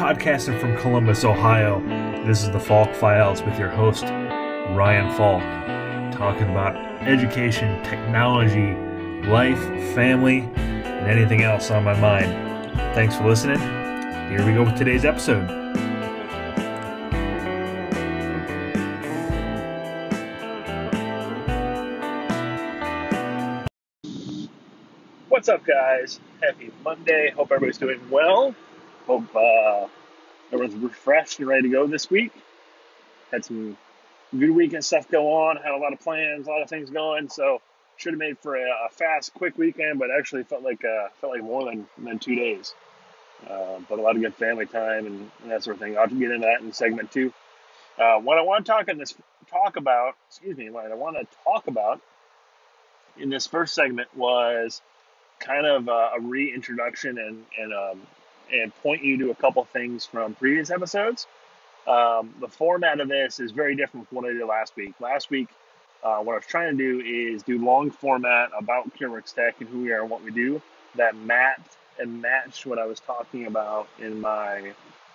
Podcasting from Columbus, Ohio, this is the Falk Files with your host, Ryan Falk, talking about education, technology, life, family, and anything else on my mind. Thanks for listening. Here we go with today's episode. What's up, guys? Happy Monday. Hope everybody's doing well. Hope uh, everyone's refreshed and ready to go this week. Had some good weekend stuff go on. Had a lot of plans, a lot of things going. So should have made for a, a fast, quick weekend, but actually felt like uh, felt like more than than two days. Uh, but a lot of good family time and, and, that sort of thing. I'll get into that in segment two. Uh, what I want to talk in this talk about, excuse me, what I want to talk about in this first segment was kind of a, a reintroduction and and um, and point you to a couple things from previous episodes. Um, the format of this is very different from what I did last week. Last week, uh, what I was trying to do is do long format about CareWorks Tech and who we are and what we do that mapped and matched what I was talking about in my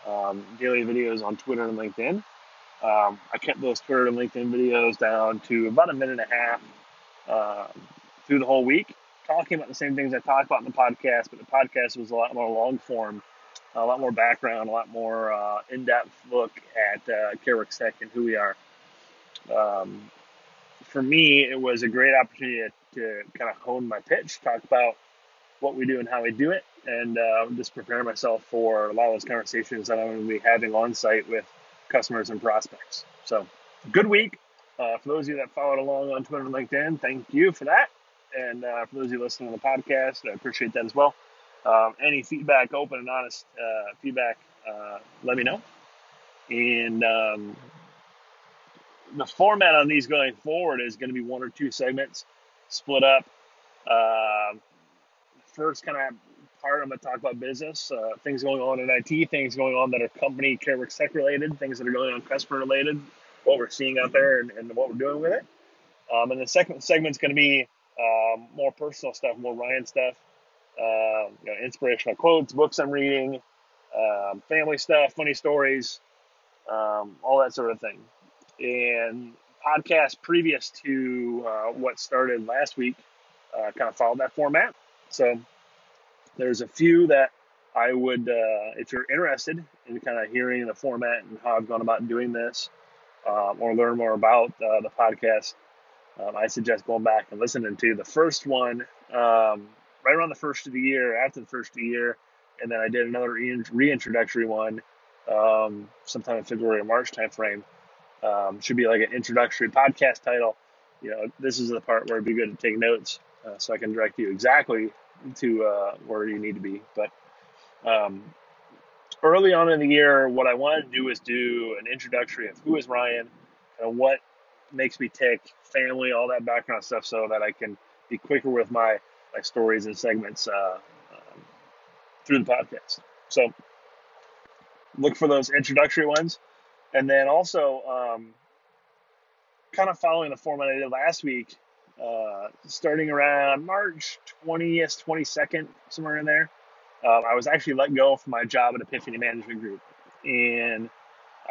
um, daily videos on Twitter and LinkedIn. Um, I kept those Twitter and LinkedIn videos down to about a minute and a half uh, through the whole week, talking about the same things I talked about in the podcast, but the podcast was a lot more long form, a lot more background, a lot more uh, in depth look at uh, Tech and who we are. Um, for me, it was a great opportunity to, to kind of hone my pitch, talk about what we do and how we do it, and uh, just prepare myself for a lot of those conversations that I'm going to be having on site with customers and prospects. So, good week. Uh, for those of you that followed along on Twitter and LinkedIn, thank you for that. And uh, for those of you listening to the podcast, I appreciate that as well. Um, any feedback, open and honest uh, feedback, uh, let me know. And um, the format on these going forward is going to be one or two segments split up. Uh, first, kind of part, I'm going to talk about business, uh, things going on in IT, things going on that are company CareWorks Tech related, things that are going on customer related, what we're seeing out there, and, and what we're doing with it. Um, and the second segment's going to be um, more personal stuff, more Ryan stuff, uh, you know, inspirational quotes, books I'm reading, um, family stuff, funny stories, um, all that sort of thing. And podcast previous to uh, what started last week uh, kind of followed that format. So there's a few that I would, uh, if you're interested in kind of hearing the format and how I've gone about doing this, um, or learn more about uh, the podcast, um, I suggest going back and listening to the first one um, right around the first of the year, after the first of the year, and then I did another reintroductory one um, sometime in February or March timeframe. Um, should be like an introductory podcast title. You know, this is the part where it'd be good to take notes uh, so I can direct you exactly to uh, where you need to be. But um, early on in the year, what I wanted to do is do an introductory of who is Ryan and what makes me tick, family, all that background stuff, so that I can be quicker with my my stories and segments uh, um, through the podcast. So look for those introductory ones, and then also um, kind of following the format I did last week. Uh, starting around March 20th, 22nd, somewhere in there, uh, I was actually let go from my job at Epiphany Management Group. And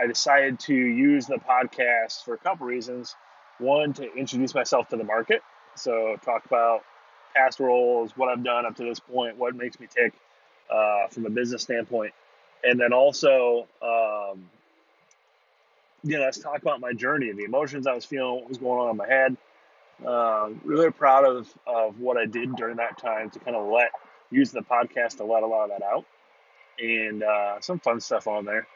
I decided to use the podcast for a couple reasons. One, to introduce myself to the market. So, talk about past roles, what I've done up to this point, what makes me tick uh, from a business standpoint. And then also, um, you know, let's talk about my journey, the emotions I was feeling, what was going on in my head. Uh, really proud of, of what I did during that time to kind of let, use the podcast to let a lot of that out. And uh, some fun stuff on there.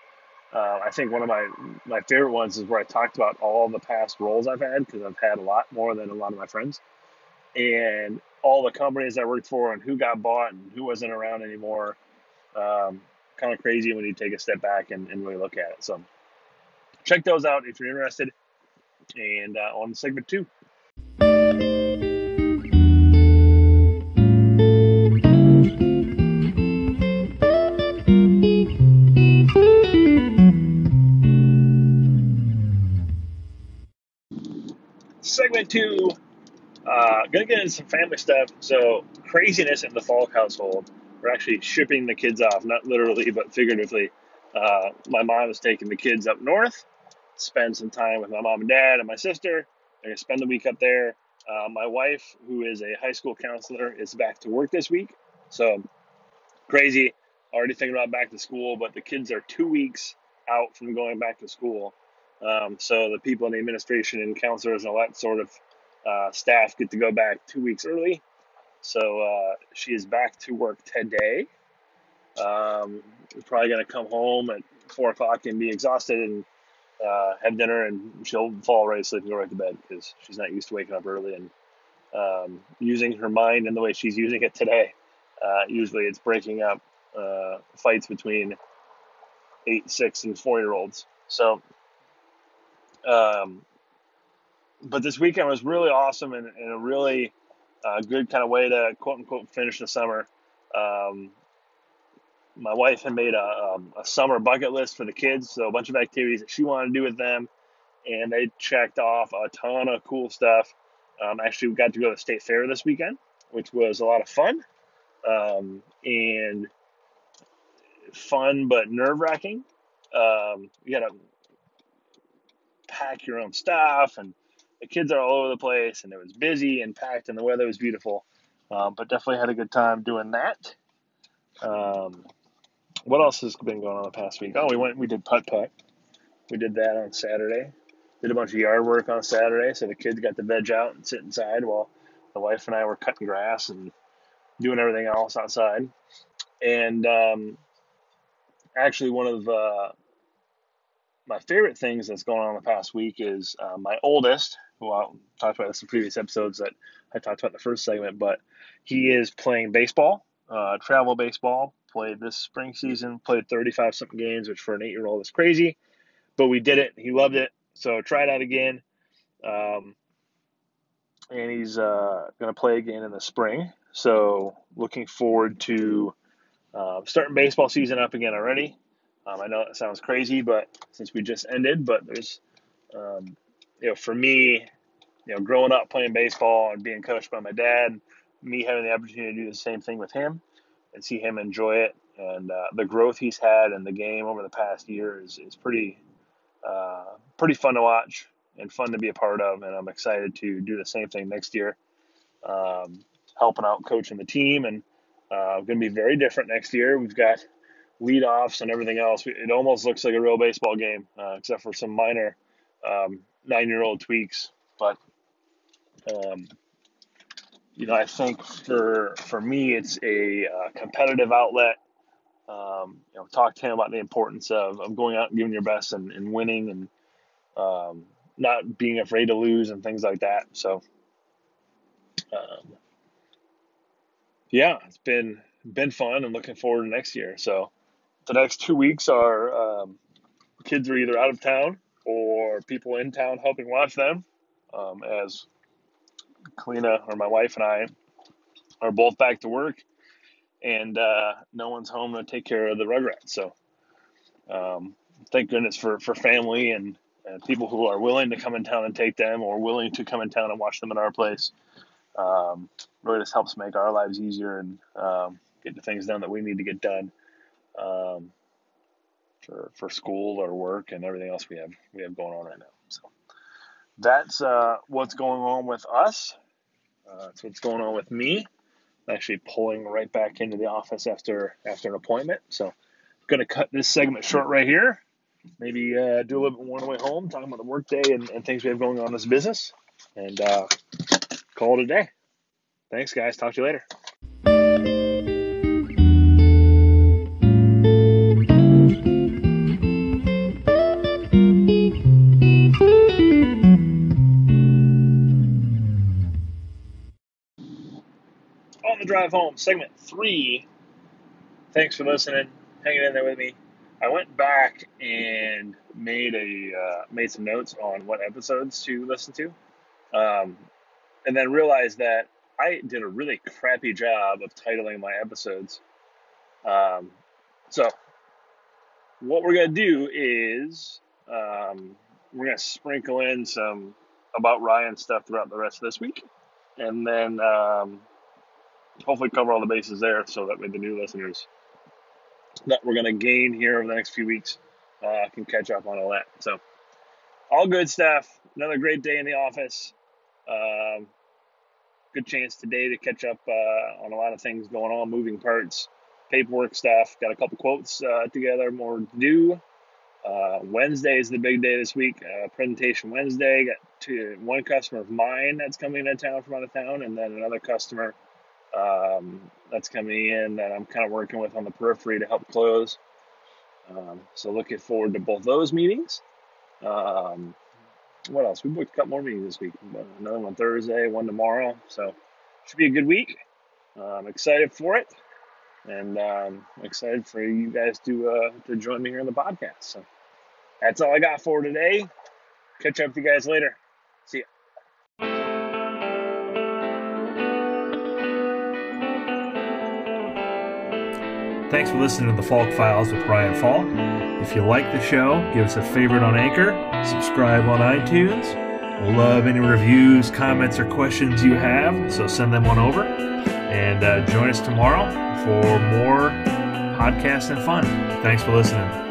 Uh, I think one of my my favorite ones is where I talked about all the past roles I've had because I've had a lot more than a lot of my friends, and all the companies I worked for and who got bought and who wasn't around anymore. Um, kind of crazy when you take a step back and, and, really look at it. So check those out if you're interested. And uh, on segment two. Segment two uh, gonna get into some family stuff. So craziness in the Falk household. We're actually shipping the kids off, not literally but figuratively, Uh, my mom is taking the kids up north, spend some time with my mom and dad and my sister. They're gonna spend the week up there. Uh, my wife, who is a high school counselor, is back to work this week. So crazy. Already thinking about back to school, but the kids are two weeks out from going back to school. Um, so the people in the administration and counselors and all that sort of uh, staff get to go back two weeks early. So uh, she is back to work today. Um, probably going to come home at four o'clock and be exhausted and uh, have dinner, and she'll fall right asleep and go right to bed because she's not used to waking up early and um, using her mind in the way she's using it today. Uh, usually, it's breaking up uh, fights between eight, six, and four year olds. So, um, but this weekend was really awesome and, and a really uh, good kind of way to quote unquote finish the summer. Um, my wife had made a, um, a summer bucket list for the kids, so a bunch of activities that she wanted to do with them, and they checked off a ton of cool stuff. Um, actually, we got to go to the state fair this weekend, which was a lot of fun, um, and fun but nerve wracking. Um, you got to pack your own stuff, and the kids are all over the place, and it was busy and packed, and the weather was beautiful. Um, but definitely had a good time doing that. Um, what else has been going on the past week? Oh, we went, we did putt putt. We did that on Saturday. Did a bunch of yard work on Saturday, so the kids got to veg out and sit inside while the wife and I were cutting grass and doing everything else outside. And um, actually, one of uh, my favorite things that's going on in the past week is uh, my oldest, who I talked about this in previous episodes that I talked about in the first segment, but he is playing baseball, uh, travel baseball, played this spring season, played 35 something games, which for an eight year old is crazy. But we did it. He loved it. So try it out again. Um, and he's uh, going to play again in the spring. So looking forward to uh, starting baseball season up again already. Um, I know it sounds crazy, but since we just ended, but there's, um, you know, for me, you know, growing up playing baseball and being coached by my dad, me having the opportunity to do the same thing with him, and see him enjoy it. And uh, the growth he's had in the game over the past year is, is pretty uh, pretty fun to watch and fun to be a part of. And I'm excited to do the same thing next year, um, helping out coaching the team. And uh, going to be very different next year. We've got lead offs and everything else. It almost looks like a real baseball game, uh, except for some minor um, nine year old tweaks. But um, you know, I think for for me, it's a uh, competitive outlet. Um, you know, talk to him about the importance of, of going out and giving your best and, and winning and um, not being afraid to lose and things like that. So, um, yeah, it's been been fun and looking forward to next year. So, the next two weeks are um, kids are either out of town or people in town helping watch them um, as Kalina or my wife and I are both back to work, and uh, no one's home to take care of the Rugrats. So, um, thank goodness for for family and, people who are willing to come in town and take them, or willing to come in town and watch them at our place. Um, really, just helps make our lives easier and um, get the things done that we need to get done um, for for school or work and everything else we have we have going on right now. So that's uh, what's going on with us. Uh, that's what's going on with me. I'm actually pulling right back into the office after after an appointment. So I'm going to cut this segment short right here. Maybe uh, do a little bit more on the way home, talking about the workday and, and things we have going on in this business, and uh, call it a day. Thanks, guys. Talk to you later. Drive home, segment three. Thanks for listening, hanging in there with me. I went back and made a uh, made some notes on what episodes to listen to, um, and then realized that I did a really crappy job of titling my episodes. Um, so, what we're gonna do is um, we're gonna sprinkle in some about Ryan stuff throughout the rest of this week, and then um, hopefully cover all the bases there so that way the new listeners that we're going to gain here over the next few weeks. Uh, can catch up on all that. So, all good stuff. Another great day in the office. Um, good chance today to catch up uh, on a lot of things going on, moving parts, paperwork stuff. Got a couple quotes uh, together, more to do. Uh, Wednesday is the big day this week. Uh, presentation Wednesday. Got two, one customer of mine that's coming into town from out of town, and then another customer um, that's coming in that I'm kind of working with on the periphery to help close. Um, so looking forward to both those meetings. Um, what else? We booked a couple more meetings this week. Another one Thursday, one tomorrow. So should be a good week. I'm excited for it, and um, excited for you guys to uh, to join me here on the podcast. So that's all I got for today. Catch up with you guys later. Thanks for listening to the Falk Files with Ryan Falk. If you like the show, give us a favorite on Anchor, subscribe on iTunes. Love any reviews, comments, or questions you have, so send them on over. And uh, join us tomorrow for more podcasts and fun. Thanks for listening.